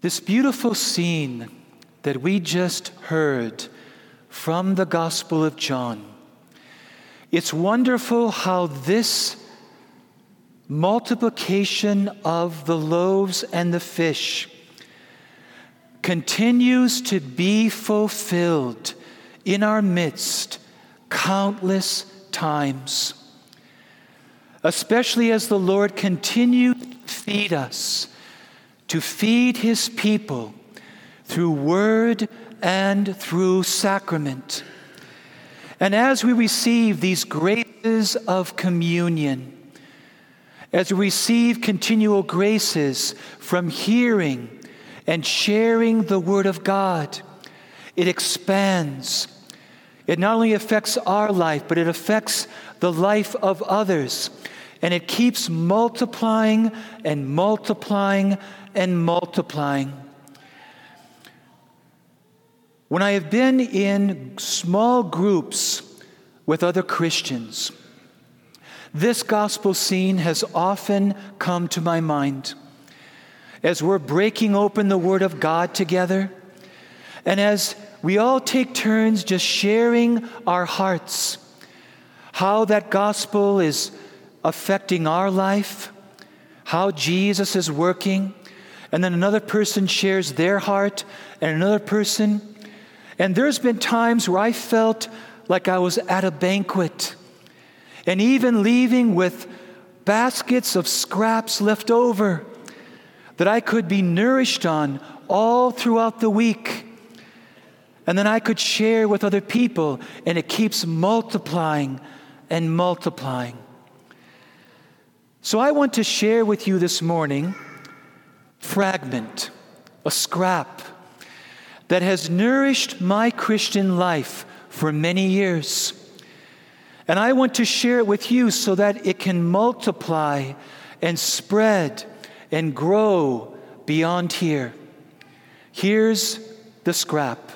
This beautiful scene that we just heard from the Gospel of John, it's wonderful how this multiplication of the loaves and the fish continues to be fulfilled in our midst countless times. Especially as the Lord continues to feed us, to feed his people through word and through sacrament. And as we receive these graces of communion, as we receive continual graces from hearing and sharing the Word of God, it expands. It not only affects our life, but it affects the life of others. And it keeps multiplying and multiplying and multiplying. When I have been in small groups with other Christians, this gospel scene has often come to my mind as we're breaking open the Word of God together, and as we all take turns just sharing our hearts, how that gospel is affecting our life, how Jesus is working, and then another person shares their heart, and another person. And there's been times where I felt like I was at a banquet, and even leaving with baskets of scraps left over that I could be nourished on all throughout the week. And then I could share with other people, and it keeps multiplying and multiplying. So I want to share with you this morning fragment, a scrap that has nourished my Christian life for many years. And I want to share it with you so that it can multiply and spread and grow beyond here. Here's the scrap.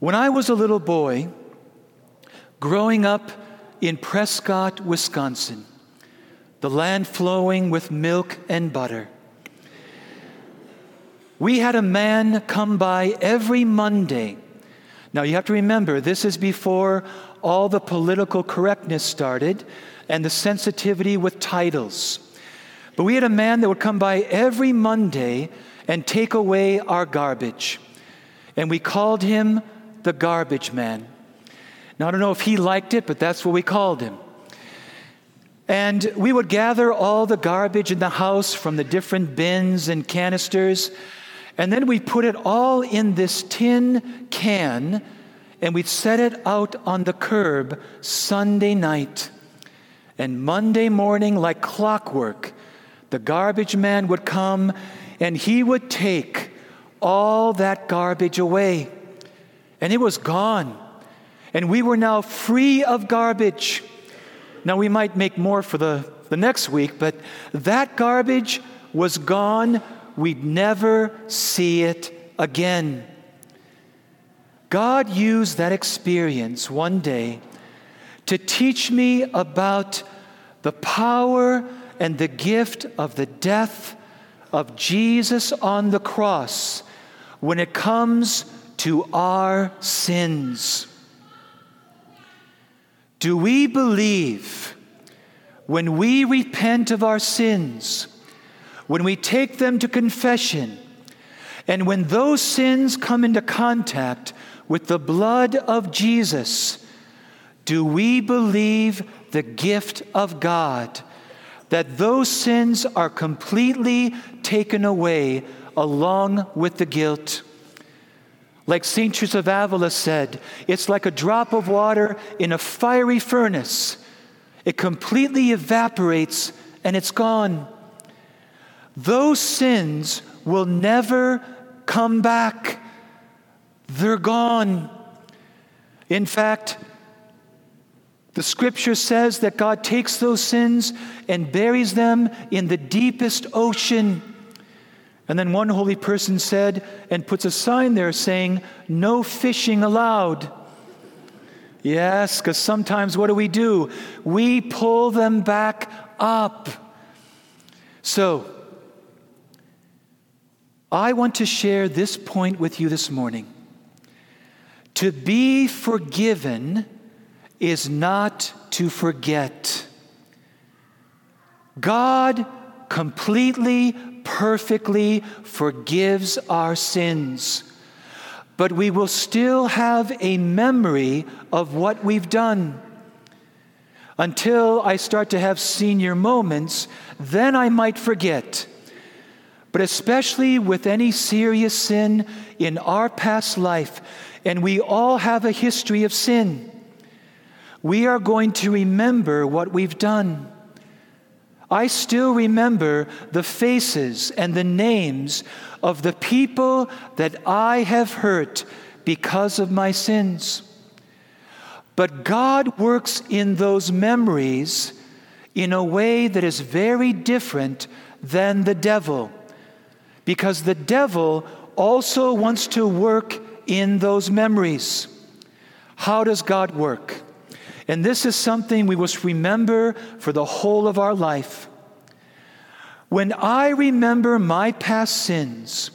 When I was a little boy, growing up in Prescott, Wisconsin, the land flowing with milk and butter, we had a man come by every Monday. Now, you have to remember, this is before all the political correctness started and the sensitivity with titles. But we had a man that would come by every Monday and take away our garbage. And we called him the garbage man. Now, I don't know if he liked it, but that's what we called him. And we would gather all the garbage in the house from the different bins and canisters, and then we'd put it all in this tin can, and we'd set it out on the curb Sunday night. And Monday morning, like clockwork, the garbage man would come and he would take all that garbage away. And it was gone. And we were now free of garbage. Now, we might make more for the, the next week, but that garbage was gone. We'd never see it again. God used that experience one day to teach me about the power and the gift of the death of Jesus on the cross when it comes to our sins. Do we believe when we repent of our sins, when we take them to confession, and when those sins come into contact with the blood of Jesus, do we believe the gift of God that those sins are completely taken away along with the guilt. Like St. Teresa of Avila said, it's like a drop of water in a fiery furnace. It completely evaporates and it's gone. Those sins will never come back, they're gone. In fact, the scripture says that God takes those sins and buries them in the deepest ocean. And then one holy person said, and puts a sign there saying, No fishing allowed. Yes, because sometimes what do we do? We pull them back up. So, I want to share this point with you this morning. To be forgiven is not to forget. God completely, perfectly forgives our sins, but we will still have a memory of what we've done. Until I start to have senior moments, then I might forget. But especially with any serious sin in our past life, and we all have a history of sin, we are going to remember what we've done. I still remember the faces and the names of the people that I have hurt because of my sins. But God works in those memories in a way that is very different than the devil because the devil also wants to work in those memories. How does God work? And this is something we must remember for the whole of our life. When I remember my past sins,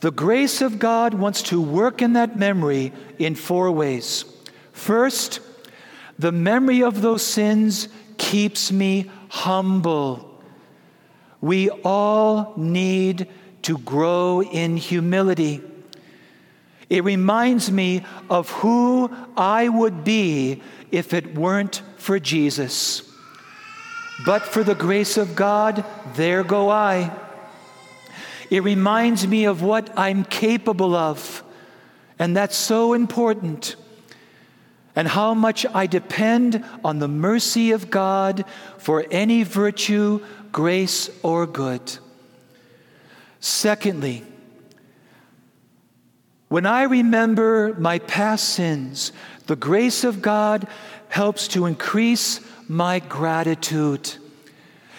the grace of God wants to work in that memory in four ways. First, the memory of those sins keeps me humble. We all need to grow in humility. It reminds me of who I would be if it weren't for Jesus. But for the grace of God, there go I. It reminds me of what I'm capable of, and that's so important. And how much I depend on the mercy of God for any virtue, grace, or good. Secondly, when I remember my past sins, the grace of God helps to increase my gratitude.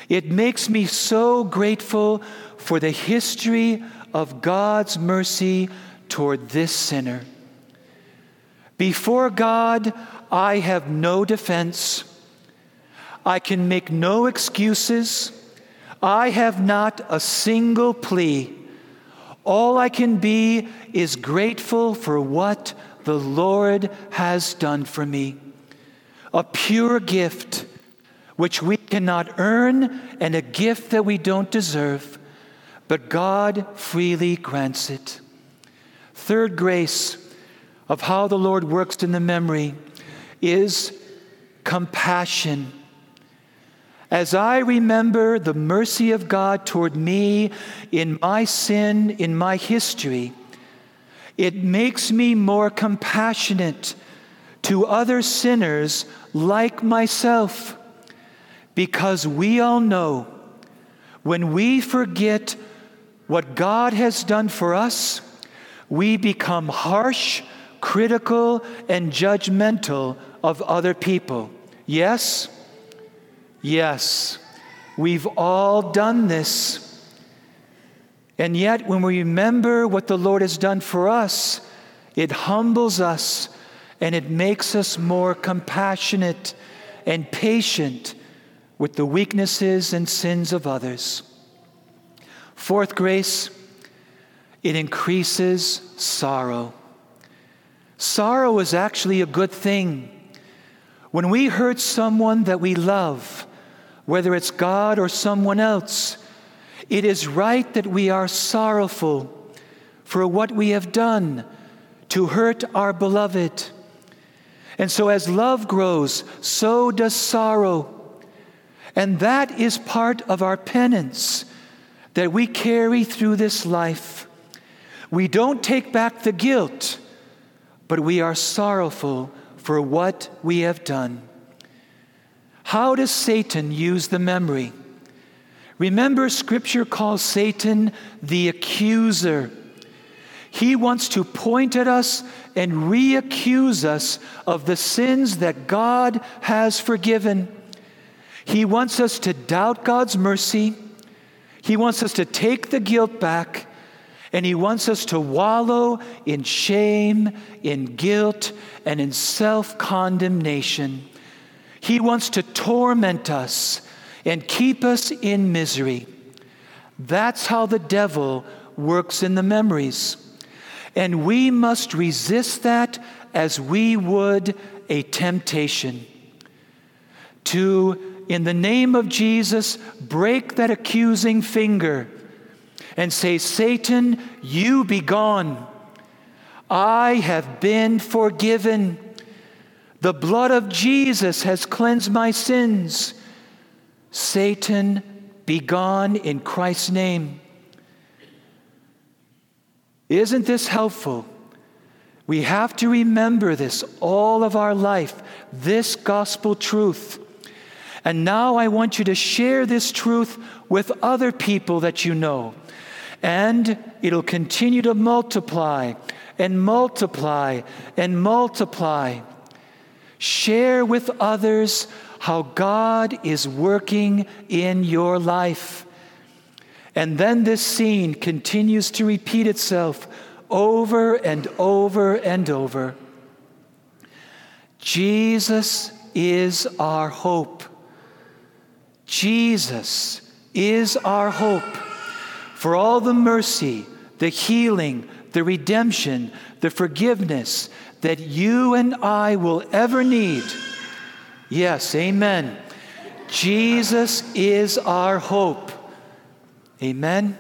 It makes me so grateful for the history of God's mercy toward this sinner. Before God, I have no defense. I can make no excuses. I have not a single plea. All I can be is grateful for what the Lord has done for me. A pure gift which we cannot earn and a gift that we don't deserve, but God freely grants it. Third grace of how the Lord works in the memory is compassion. As I remember the mercy of God toward me in my sin, in my history, it makes me more compassionate to other sinners like myself. Because we all know when we forget what God has done for us, we become harsh, critical, and judgmental of other people. Yes? Yes, we've all done this. And yet, when we remember what the Lord has done for us, it humbles us and it makes us more compassionate and patient with the weaknesses and sins of others. Fourth grace, it increases sorrow. Sorrow is actually a good thing. When we hurt someone that we love, whether it's God or someone else, it is right that we are sorrowful for what we have done to hurt our beloved. And so, as love grows, so does sorrow. And that is part of our penance that we carry through this life. We don't take back the guilt, but we are sorrowful for what we have done. How does Satan use the memory? Remember, Scripture calls Satan the accuser. He wants to point at us and re accuse us of the sins that God has forgiven. He wants us to doubt God's mercy. He wants us to take the guilt back. And He wants us to wallow in shame, in guilt, and in self condemnation. He wants to torment us and keep us in misery. That's how the devil works in the memories. And we must resist that as we would a temptation. To, in the name of Jesus, break that accusing finger and say, Satan, you be gone. I have been forgiven. The blood of Jesus has cleansed my sins. Satan, be gone in Christ's name. Isn't this helpful? We have to remember this all of our life, this gospel truth. And now I want you to share this truth with other people that you know. And it'll continue to multiply and multiply and multiply. Share with others how God is working in your life. And then this scene continues to repeat itself over and over and over. Jesus is our hope. Jesus is our hope for all the mercy, the healing, the redemption, the forgiveness that you and I will ever need. Yes, amen. Jesus is our hope. Amen.